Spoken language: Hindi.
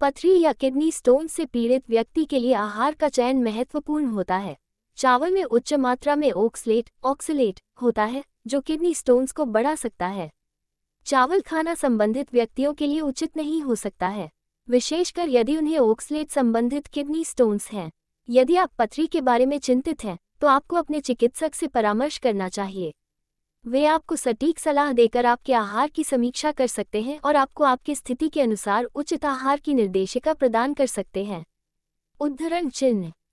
पथरी या किडनी स्टोन से पीड़ित व्यक्ति के लिए आहार का चयन महत्वपूर्ण होता है। चावल में उच्च मात्रा में ओक्सलेट ऑक्सलेट होता है, जो किडनी स्टोन्स को बढ़ा सकता है। चावल खाना संबंधित व्यक्तियों के लिए उचित नहीं हो सकता है, विशेषकर यदि उन्हें ओक्सलेट संबंधित किडनी स्टोन्स हैं। यदि आप पथरी के बारे में चिंतित हैं तो आपको अपने चिकित्सक से परामर्श करना चाहिए। वे आपको सटीक सलाह देकर आपके आहार की समीक्षा कर सकते हैं और आपको आपकी स्थिति के अनुसार उचित आहार की निर्देशिका प्रदान कर सकते हैं। उद्धरण चिन्ह